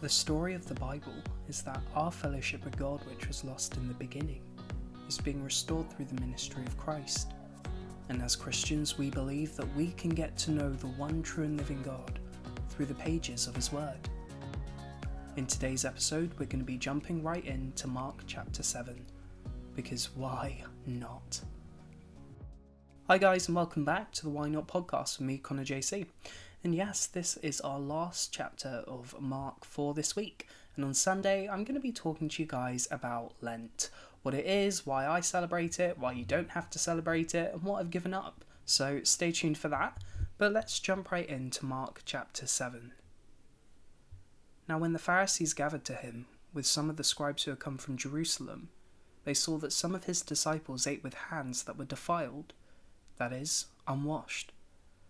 The story of the Bible is that our fellowship with God, which was lost in the beginning, is being restored through the ministry of Christ. And as Christians, we believe that we can get to know the one true and living God through the pages of His Word. In today's episode, we're going to be jumping right into Mark chapter 7, because why not? Hi, guys, and welcome back to the Why Not podcast with me, Conner JC. And yes, this is our last chapter of Mark for this week. And on Sunday, I'm going to be talking to you guys about Lent what it is, why I celebrate it, why you don't have to celebrate it, and what I've given up. So stay tuned for that. But let's jump right into Mark chapter 7. Now, when the Pharisees gathered to him, with some of the scribes who had come from Jerusalem, they saw that some of his disciples ate with hands that were defiled, that is, unwashed.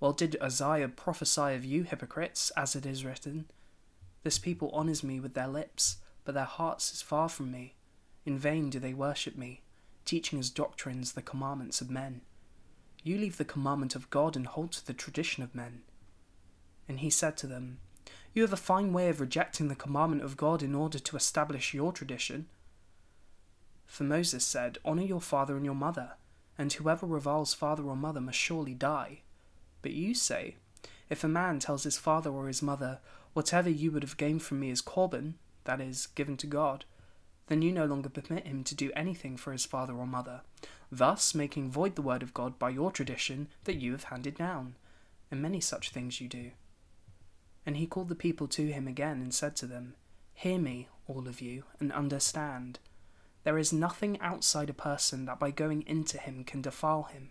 well, did Isaiah prophesy of you, hypocrites, as it is written? This people honours me with their lips, but their hearts is far from me. In vain do they worship me, teaching as doctrines the commandments of men. You leave the commandment of God and hold to the tradition of men. And he said to them, You have a fine way of rejecting the commandment of God in order to establish your tradition. For Moses said, Honour your father and your mother, and whoever reviles father or mother must surely die. But you say, If a man tells his father or his mother, Whatever you would have gained from me is Corban, that is, given to God, then you no longer permit him to do anything for his father or mother, thus making void the word of God by your tradition that you have handed down, and many such things you do. And he called the people to him again and said to them, Hear me, all of you, and understand. There is nothing outside a person that by going into him can defile him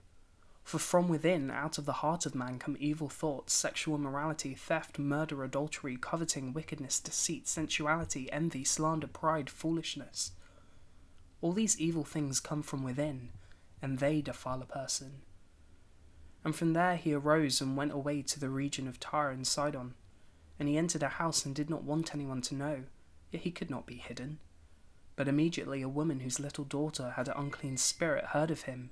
For from within, out of the heart of man, come evil thoughts, sexual immorality, theft, murder, adultery, coveting, wickedness, deceit, sensuality, envy, slander, pride, foolishness. All these evil things come from within, and they defile a person. And from there he arose and went away to the region of Tyre and Sidon. And he entered a house and did not want anyone to know, yet he could not be hidden. But immediately a woman whose little daughter had an unclean spirit heard of him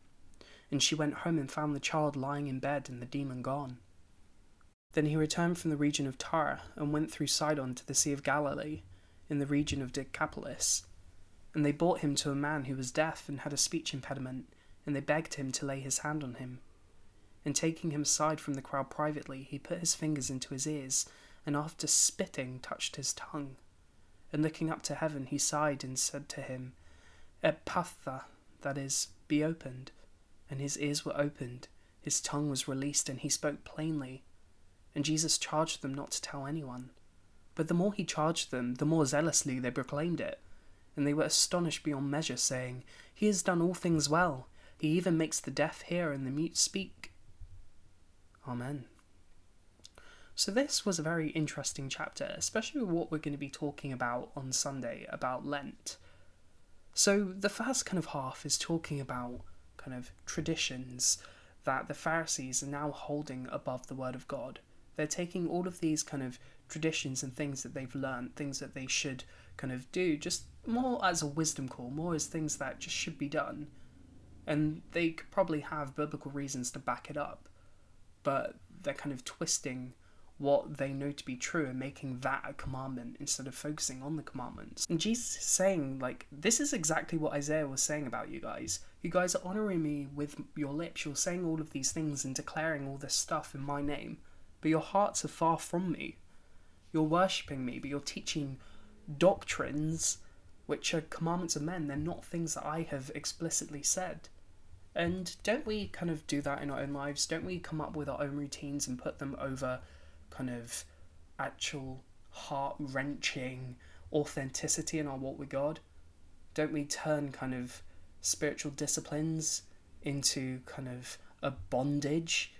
and she went home and found the child lying in bed and the demon gone. Then he returned from the region of Tyre and went through Sidon to the Sea of Galilee, in the region of Decapolis. And they brought him to a man who was deaf and had a speech impediment, and they begged him to lay his hand on him. And taking him aside from the crowd privately, he put his fingers into his ears, and after spitting, touched his tongue. And looking up to heaven, he sighed and said to him, Ephphatha, that is, be opened and his ears were opened, his tongue was released, and he spoke plainly. And Jesus charged them not to tell anyone. But the more he charged them, the more zealously they proclaimed it. And they were astonished beyond measure, saying, He has done all things well. He even makes the deaf hear and the mute speak. Amen. So, this was a very interesting chapter, especially what we're going to be talking about on Sunday about Lent. So, the first kind of half is talking about kind of traditions that the Pharisees are now holding above the Word of God. They're taking all of these kind of traditions and things that they've learned, things that they should kind of do, just more as a wisdom call, more as things that just should be done, And they could probably have biblical reasons to back it up, but they're kind of twisting what they know to be true and making that a commandment instead of focusing on the commandments. And Jesus is saying, like, this is exactly what Isaiah was saying about you guys. You guys are honoring me with your lips, you're saying all of these things and declaring all this stuff in my name, but your hearts are far from me. You're worshipping me, but you're teaching doctrines which are commandments of men. They're not things that I have explicitly said. And don't we kind of do that in our own lives? Don't we come up with our own routines and put them over kind of actual heart wrenching authenticity in our walk with God? Don't we turn kind of spiritual disciplines into kind of a bondage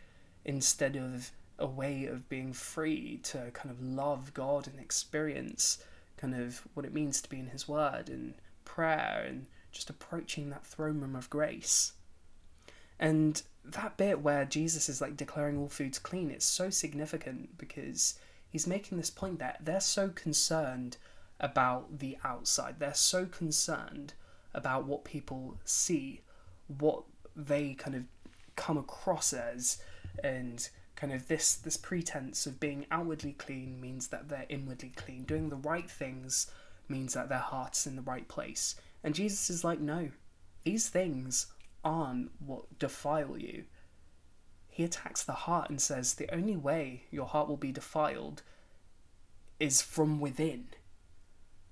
instead of a way of being free to kind of love God and experience kind of what it means to be in His Word and prayer and just approaching that throne room of grace? And that bit where Jesus is like declaring all foods clean, it's so significant because he's making this point that they're so concerned about the outside. They're so concerned about what people see, what they kind of come across as, and kind of this this pretense of being outwardly clean means that they're inwardly clean. Doing the right things means that their heart's in the right place. And Jesus is like, no, these things aren't what defile you. He attacks the heart and says the only way your heart will be defiled is from within.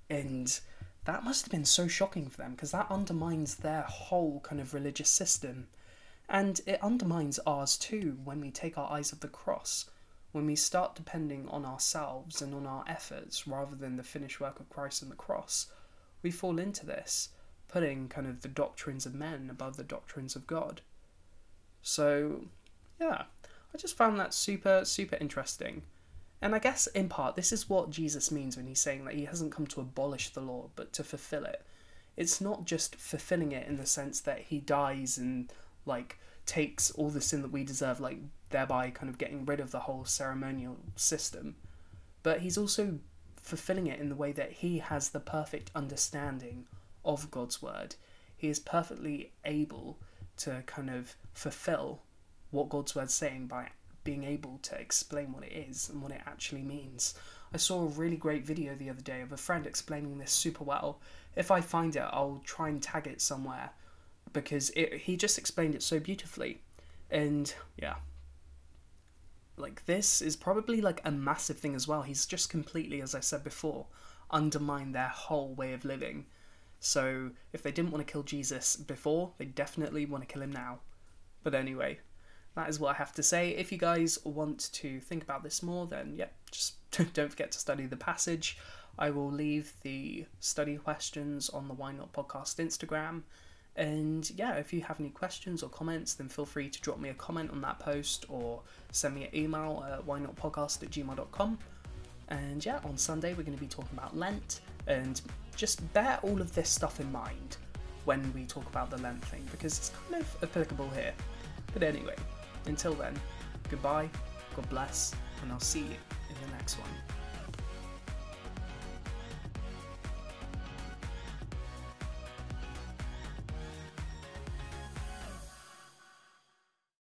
And that must have been so shocking for them because that undermines their whole kind of religious system. And it undermines ours too when we take our eyes off the cross, when we start depending on ourselves and on our efforts rather than the finished work of Christ on the cross. We fall into this putting kind of the doctrines of men above the doctrines of God. So, yeah, I just found that super, super interesting. And I guess in part, this is what Jesus means when he's saying that he hasn't come to abolish the law, but to fulfill it. It's not just fulfilling it in the sense that he dies and, like, takes all the sin that we deserve, like, thereby kind of getting rid of the whole ceremonial system. But he's also fulfilling it in the way that he has the perfect understanding of God's word. He is perfectly able to kind of fulfill what God's word's saying by being able to explain what it is and what it actually means. I saw a really great video the other day of a friend explaining this super well. If I find it, I'll try and tag it somewhere because it, he just explained it so beautifully. And yeah, like this is probably like a massive thing as well. He's just completely, as I said before, undermined their whole way of living so if they didn't want to kill Jesus before, they definitely want to kill him now. But anyway, that is what I have to say. If you guys want to think about this more, then yeah, just don't forget to study the passage. I will leave the study questions on the Why Not Podcast Instagram. And yeah, if you have any questions or comments, then feel free to drop me a comment on that post or send me an email at whynotpodcast at gmail.com. And yeah, on Sunday we're going to be talking about Lent and just bear all of this stuff in mind when we talk about the Lent thing because it's kind of applicable here. But anyway, until then, goodbye, God bless, and I'll see you in the next one.